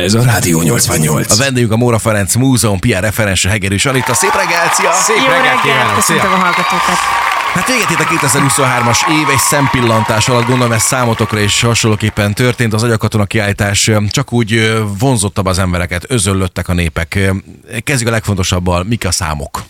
Ez a Rádió 88. A vendégünk a Móra Ferenc Múzeum PR referense Hegerős Anita. Szép reggel, szia! Szép Jó reggelt reggelt, köszöntöm a hallgatókat. Hát véget ért a 2023-as év, egy szempillantás alatt gondolom ez számotokra is hasonlóképpen történt. Az agyakatona kiállítás csak úgy vonzottabb az embereket, özöllöttek a népek. Kezdjük a legfontosabbal, mik a számok?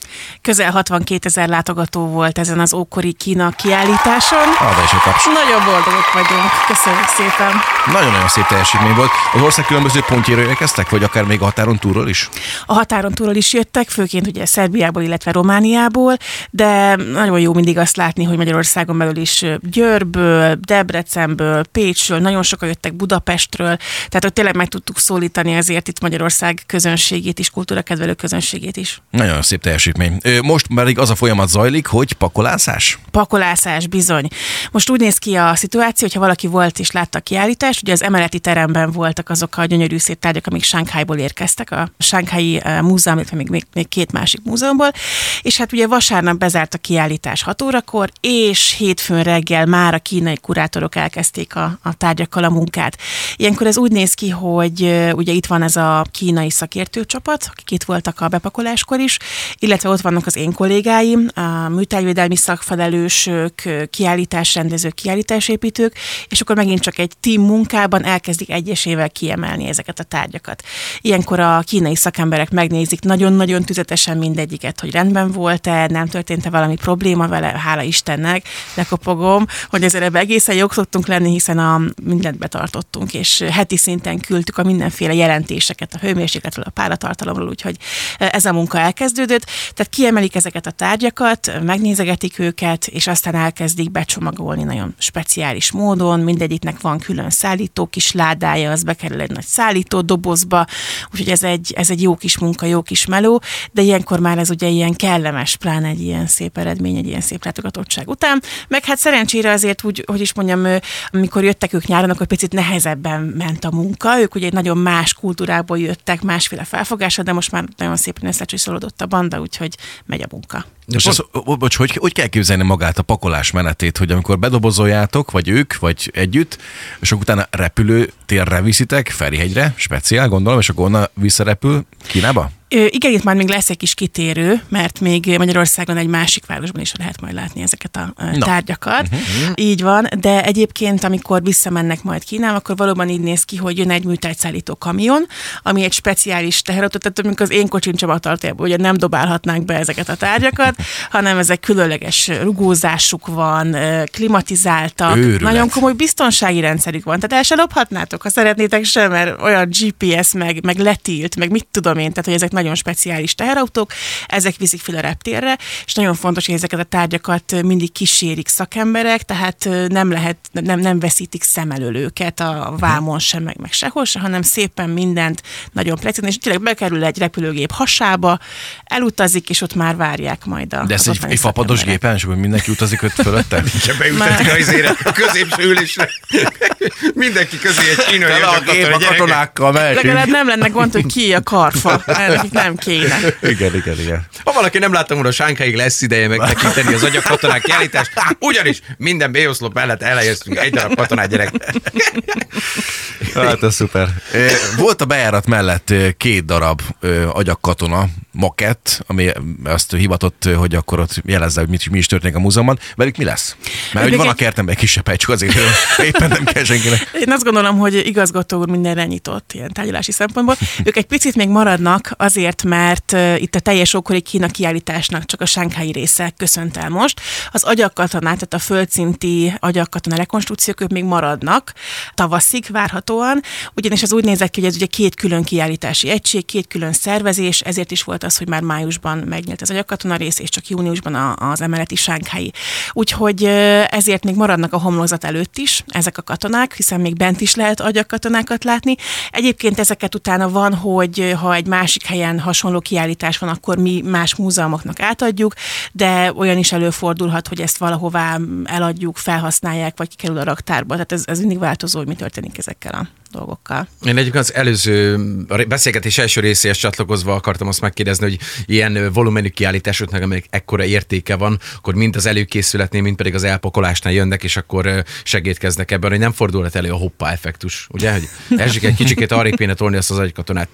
Közel 62 ezer látogató volt ezen az ókori Kína kiállításon. Egy taps. Nagyon boldogok vagyunk, köszönjük szépen. Nagyon-nagyon szép teljesítmény volt. Az ország különböző pontjára érkeztek, vagy akár még a határon túlról is? A határon túlról is jöttek, főként ugye Szerbiából, illetve Romániából, de nagyon jó mindig azt látni, hogy Magyarországon belül is Győrből, Debrecenből, Pécsről, nagyon sokan jöttek Budapestről, tehát hogy tényleg meg tudtuk szólítani azért itt Magyarország közönségét is, kultúrakedvelő közönségét is. Nagyon szép teljesítmény. Most pedig az a folyamat zajlik, hogy pakolászás? Pakolászás bizony. Most úgy néz ki a szituáció, hogyha valaki volt és látta a kiállítást, ugye az emeleti teremben voltak azok a gyönyörű szép tárgyak, amik Sánkhájból érkeztek, a Sánkhái eh, múzeum, illetve még, még, még két másik múzeumból, és hát ugye vasárnap bezárt a kiállítás 6 órakor, és hétfőn reggel már a kínai kurátorok elkezdték a, a tárgyakkal a munkát. Ilyenkor ez úgy néz ki, hogy ugye itt van ez a kínai szakértőcsapat, akik itt voltak a bepakoláskor is, illetve ott vannak az én kollégáim, a műtárgyvédelmi szakfelelősök, kiállításrendezők, kiállításépítők, és akkor megint csak egy team munkában elkezdik egyesével kiemelni ezeket a tárgyakat. Ilyenkor a kínai szakemberek megnézik nagyon-nagyon tüzetesen mindegyiket, hogy rendben volt-e, nem történt-e valami probléma vele, hála Istennek, lekopogom, hogy ezzel ebbe egészen jók szoktunk lenni, hiszen a mindent betartottunk, és heti szinten küldtük a mindenféle jelentéseket a hőmérsékletről, a páratartalomról, úgyhogy ez a munka elkezdődött. Tehát kiemelik ezeket a tárgyakat, megnézegetik őket, és aztán elkezdik becsomagolni nagyon speciális módon. Mindegyiknek van külön szállító kis ládája, az bekerül egy nagy szállító dobozba, úgyhogy ez egy, ez egy jó kis munka, jó kis meló, de ilyenkor már ez ugye ilyen kellemes, pláne egy ilyen szép eredmény, egy ilyen szép látogatottság után. Meg hát szerencsére azért úgy, hogy is mondjam, amikor jöttek ők nyáron, akkor picit nehezebben ment a munka. Ők ugye egy nagyon más kultúrából jöttek, másféle felfogásra, de most már nagyon szépen összecsiszolódott a banda, úgyhogy megy a munka. Most ez, o- bocs, hogy, hogy kell képzelni magát a pakolás menetét, hogy amikor bedobozoljátok, vagy ők, vagy együtt, és akkor utána repülőtérre viszitek, Ferihegyre, speciál gondolom, és akkor onnan visszarepül Kínába? Ö, igen, itt már még lesz egy kis kitérő, mert még Magyarországon egy másik városban is lehet majd látni ezeket a ö, Na. tárgyakat. Uh-huh. Így van, de egyébként, amikor visszamennek majd Kínába, akkor valóban így néz ki, hogy jön egy műtárgyszállító kamion, ami egy speciális teherautó, tehát amikor az én kocsim csomatartójában ugye nem dobálhatnánk be ezeket a tárgyakat, hanem ezek különleges rugózásuk van, klimatizáltak, Őrület. nagyon komoly biztonsági rendszerük van, tehát el se lophatnátok, ha szeretnétek sem, mert olyan GPS, meg, meg letilt, meg mit tudom én, tehát hogy ezek nagyon speciális teherautók, ezek viszik fel a reptérre, és nagyon fontos, hogy ezeket a tárgyakat mindig kísérik szakemberek, tehát nem lehet, nem, nem veszítik szem elől őket a vámon sem, meg, meg sehol sem, hanem szépen mindent nagyon precízen, és tényleg bekerül egy repülőgép hasába, elutazik, és ott már várják majd a De ez egy, egy fapados gépen, és mindenki utazik öt fölötte? Ha beültetik a izére, a középső ülésre. Mindenki közé egy kínai Tele a agyakatona gép a katonákkal Legalább mehetünk. nem lenne gond, hogy ki a karfa, nekik nem kéne. Igen, igen, igen. Ha valaki nem látta volna, Sánkháig lesz ideje megtekinteni az agyakatonák kiállítást, ugyanis minden B-oszlop mellett elhelyeztünk egy darab katonát gyerek. Hát ez szuper. Volt a bejárat mellett két darab ö, agyakkatona makett, ami azt hivatott, hogy akkor ott jelezze, hogy mit, mi is történik a múzeumban. Velük mi lesz? Mert hogy van a egy- kertemben egy kisebb hely, csak azért éppen nem kell senkinek. Én azt gondolom, hogy igazgató úr mindenre nyitott ilyen tárgyalási szempontból. Ők egy picit még maradnak azért, mert itt a teljes ókori Kína kiállításnak csak a sánkhái része köszönt el most. Az agyakkatonát, tehát a földszinti agyakkatona rekonstrukciók, ők még maradnak tavaszig várhatóan, ugyanis az úgy nézett ki, hogy ez ugye két külön kiállítási egység, két külön szervezés, ezért is volt az, hogy már májusban megnyílt az agyakkatona rész, és csak júniusban a- az emeleti sánkhái. Úgyhogy ezért még maradnak a homlokzat előtt is ezek a katonák, hiszen még bent is lehet agyakkatonákat látni. Egyébként ezeket utána van, hogy ha egy másik helyen hasonló kiállítás van, akkor mi más múzeumoknak átadjuk, de olyan is előfordulhat, hogy ezt valahová eladjuk, felhasználják, vagy kikerül a raktárba. Tehát ez, ez mindig változó, hogy mi történik ezekkel a dolgokkal. Én egyébként az előző a beszélgetés első részéhez csatlakozva akartam azt megkérdezni, hogy ilyen volumenű kiállításoknak, amelyek ekkora értéke van, akkor mind az előkészületnél, mind pedig az elpakolásnál jönnek, és akkor segítkeznek ebben, hogy nem fordulhat elő a hoppa effektus, ugye? Hogy esik egy kicsikét arrébb kéne tolni azt az agykatonát,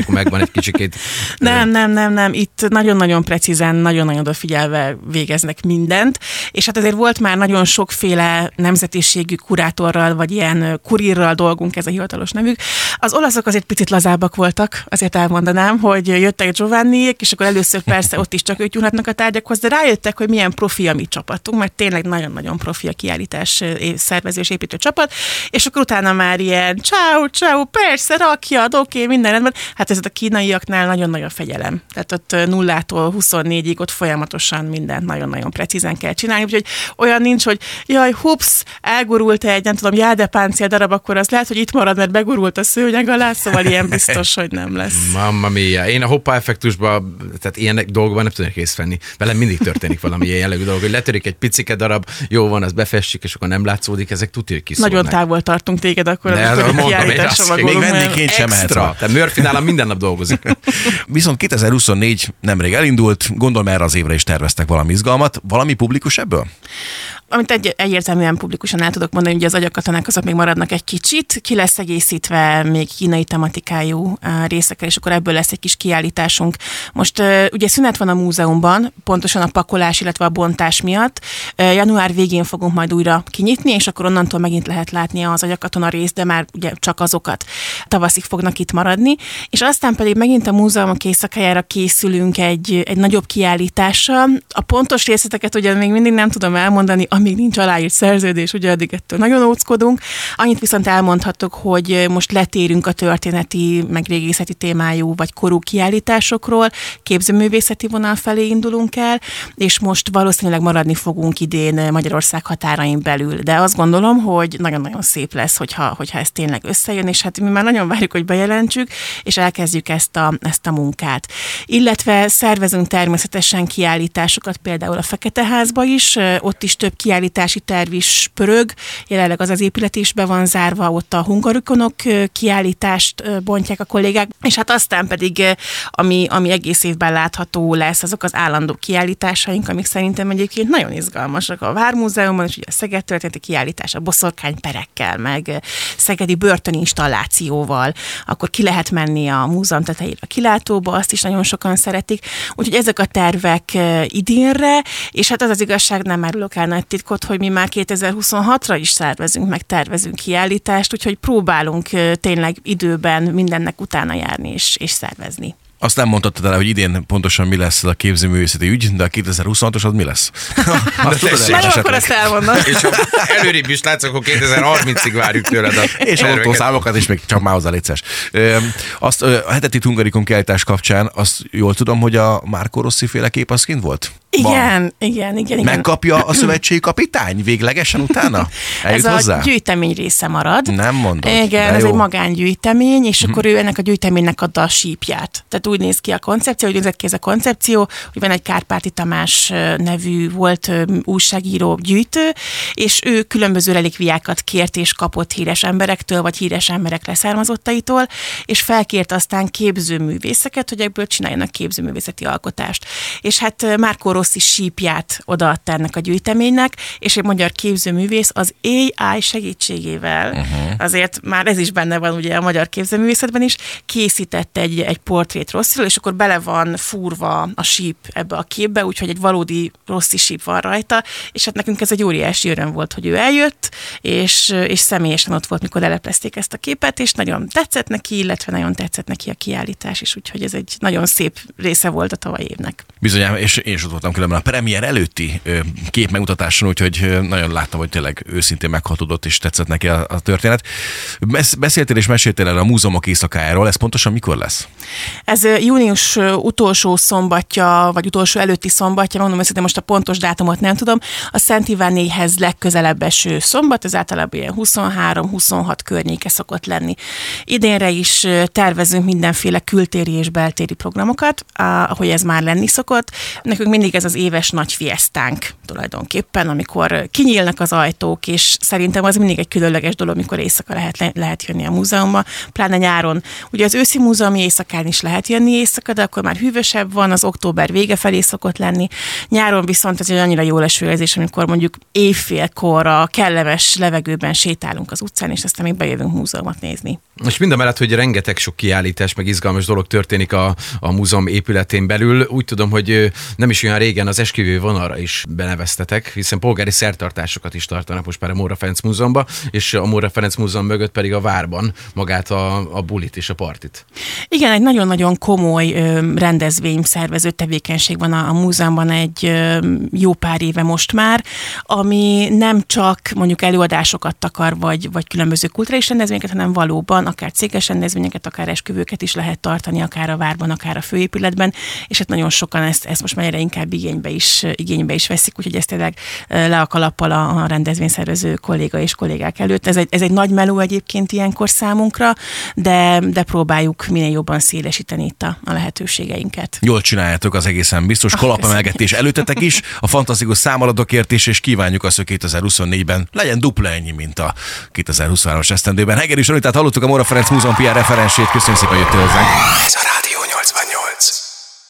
akkor megvan egy kicsikét. Nem, nem, nem, nem. Itt nagyon-nagyon precízen, nagyon-nagyon odafigyelve végeznek mindent, és hát azért volt már nagyon sokféle nemzetiségű kurátorral, vagy ilyen kurírral dolgunk, ez a hivatalos nevük. Az olaszok azért picit lazábbak voltak, azért elmondanám, hogy jöttek Giovanniék, és akkor először persze ott is csak ők juthatnak a tárgyakhoz, de rájöttek, hogy milyen profi a mi csapatunk, mert tényleg nagyon-nagyon profi a kiállítás szervező és építő csapat, és akkor utána már ilyen ciao, ciao, persze, rakjad, oké, okay, minden rendben. Hát ez a kínaiaknál nagyon-nagyon fegyelem. Tehát ott nullától 24-ig ott folyamatosan mindent nagyon-nagyon precízen kell csinálni, úgyhogy olyan nincs, hogy jaj, hups, elgurult egy, nem tudom, jádepáncél darab, akkor az lehet, hogy itt marad, mert begurult a szőnyeg alá, szóval ilyen biztos, hogy nem lesz. Mamma mia. Én a hoppa effektusban, tehát ilyen dolgokban nem tudok részt venni. Velem mindig történik valami ilyen jellegű dolog, hogy letörik egy picike darab, jó van, az befestjük, és akkor nem látszódik, ezek tudja, hogy kiszólnak. Nagyon távol tartunk téged akkor, De amikor mondom, én Még magolunk, vendégként sem mehetsz Extra. rá. Tehát Murphy nálam minden nap dolgozik. Viszont 2024 nemrég elindult, gondolom erre az évre is terveztek valami izgalmat. Valami publikus ebből? Amit egy, egyértelműen publikusan el tudok mondani, hogy az agyakatonák azok még maradnak egy kicsit, ki lesz egészítve még kínai tematikájú részekkel, és akkor ebből lesz egy kis kiállításunk. Most ugye szünet van a múzeumban, pontosan a pakolás, illetve a bontás miatt. Január végén fogunk majd újra kinyitni, és akkor onnantól megint lehet látni az agyakatona részt, de már ugye csak azokat tavaszig fognak itt maradni. És aztán pedig megint a múzeumok éjszakájára készülünk egy, egy nagyobb kiállítással. A pontos részleteket ugye még mindig nem tudom elmondani, amíg nincs aláírt szerződés, ugye addig ettől nagyon óckodunk. Annyit viszont elmondhatok, hogy most letérünk a történeti, meg régészeti témájú vagy korú kiállításokról, képzőművészeti vonal felé indulunk el, és most valószínűleg maradni fogunk idén Magyarország határain belül. De azt gondolom, hogy nagyon-nagyon szép lesz, hogyha, hogyha ez tényleg összejön, és hát mi már nagyon várjuk, hogy bejelentsük, és elkezdjük ezt a, ezt a munkát. Illetve szervezünk természetesen kiállításokat, például a Fekete Házba is, ott is több kiállítási terv is pörög, jelenleg az az épület is be van zárva, ott a hungarukonok kiállítást bontják a kollégák, és hát aztán pedig, ami, ami egész évben látható lesz, azok az állandó kiállításaink, amik szerintem egyébként nagyon izgalmasak. A Vármúzeumban és ugye a Szeged történeti kiállítás a boszorkányperekkel, meg szegedi börtöninstallációval, akkor ki lehet menni a múzeum tetejére a kilátóba, azt is nagyon sokan szeretik. Úgyhogy ezek a tervek idénre, és hát az az igazság, nem árulok el nagy titkot, hogy mi már 2026-ra is szervezünk, meg tervezünk kiállítást, úgyhogy próbálunk tényleg időben mindennek utána járni és, és szervezni. Azt nem mondtad el, hogy idén pontosan mi lesz a képzőművészeti ügy, de a 2026-os az mi lesz? Azt tudod el Már akkor esetleg? ezt elmondom. És ha előrébb is látsz, akkor 2030-ig várjuk tőled a És autószámokat is még csak már hozzá létszeres. Ö, Azt a heteti Hungarikon kiállítás kapcsán azt jól tudom, hogy a Márko Rossi féle kép az kint volt? Van. Igen, igen, igen, igen. Megkapja a szövetségi kapitány véglegesen utána? Eljut ez hozzá? a gyűjtemény része marad. Nem mondod. Igen, ez jó. egy magángyűjtemény, és akkor ő ennek a gyűjteménynek adta a sípját. Tehát úgy néz ki a koncepció, hogy nézett ki ez a koncepció, hogy van egy Kárpáti Tamás nevű volt újságíró gyűjtő, és ő különböző relikviákat kért és kapott híres emberektől, vagy híres emberek leszármazottaitól, és felkért aztán képzőművészeket, hogy ebből csináljanak képzőművészeti alkotást. És hát ö, Márko Rossi sípját odaadta ennek a gyűjteménynek, és egy magyar képzőművész az AI segítségével, uh-huh. azért már ez is benne van ugye a magyar képzőművészetben is, készített egy, egy portrét Rossziról, és akkor bele van fúrva a síp ebbe a képbe, úgyhogy egy valódi Rossi síp van rajta, és hát nekünk ez egy óriási öröm volt, hogy ő eljött, és, és személyesen ott volt, mikor leleplezték ezt a képet, és nagyon tetszett neki, illetve nagyon tetszett neki a kiállítás is, úgyhogy ez egy nagyon szép része volt a tavalyi évnek. Bizonyám, és én is ott voltam különben a premier előtti kép megmutatáson, úgyhogy nagyon láttam, hogy tényleg őszintén meghatódott és tetszett neki a, a történet. Besz- Beszéltél és meséltél el a múzeumok éjszakájáról, ez pontosan mikor lesz? Ez június utolsó szombatja, vagy utolsó előtti szombatja, mondom őszintén most a pontos dátumot nem tudom, a Szent Ivánéhez legközelebb eső szombat, ez általában ilyen 23-26 környéke szokott lenni. Idénre is tervezünk mindenféle kültéri és beltéri programokat, ahogy ez már lenni szokott. Nekünk mindig ez az éves nagy fiesztánk tulajdonképpen, amikor kinyílnak az ajtók, és szerintem az mindig egy különleges dolog, amikor éjszaka lehet, lehet jönni a múzeumba, pláne nyáron. Ugye az őszi múzeumi éjszakán is lehet jönni éjszaka, de akkor már hűvösebb van, az október vége felé szokott lenni. Nyáron viszont ez egy annyira jó eső érzés, amikor mondjuk éjfélkor a kellemes levegőben sétálunk az utcán, és aztán még bejövünk múzeumot nézni. És mind a mellett, hogy rengeteg sok kiállítás, meg izgalmas dolog történik a, a múzeum épületén belül, úgy tudom, hogy nem is olyan régen az esküvő vonalra is beneveztetek, hiszen polgári szertartásokat is tartanak most már a Móra Ferenc Múzeumban, és a Móra Ferenc Múzeum mögött pedig a várban magát a, a bulit és a partit. Igen, egy nagyon-nagyon komoly rendezvény szervező tevékenység van a, a múzeumban egy jó pár éve most már, ami nem csak mondjuk előadásokat takar, vagy, vagy különböző kulturális rendezvényeket, hanem valóban akár céges rendezvényeket, akár esküvőket is lehet tartani, akár a várban, akár a főépületben, és hát nagyon sokan ezt, ezt most már inkább igénybe is, igénybe is veszik, úgyhogy ezt tényleg le a kalappal a, a rendezvényszervező kolléga és kollégák előtt. Ez egy, ez egy nagy meló egyébként ilyenkor számunkra, de, de próbáljuk minél jobban szélesíteni itt a, a lehetőségeinket. Jól csináljátok az egészen biztos. Ah, Kalapemelgetés előttetek is, a fantasztikus számadatokért is, és kívánjuk azt, hogy 2024-ben legyen dupla ennyi, mint a 2023-as esztendőben. Heger is tehát hallottuk a Mora Ferenc Múzeum PR referensét. Köszönjük szépen, hogy jöttél hozzánk.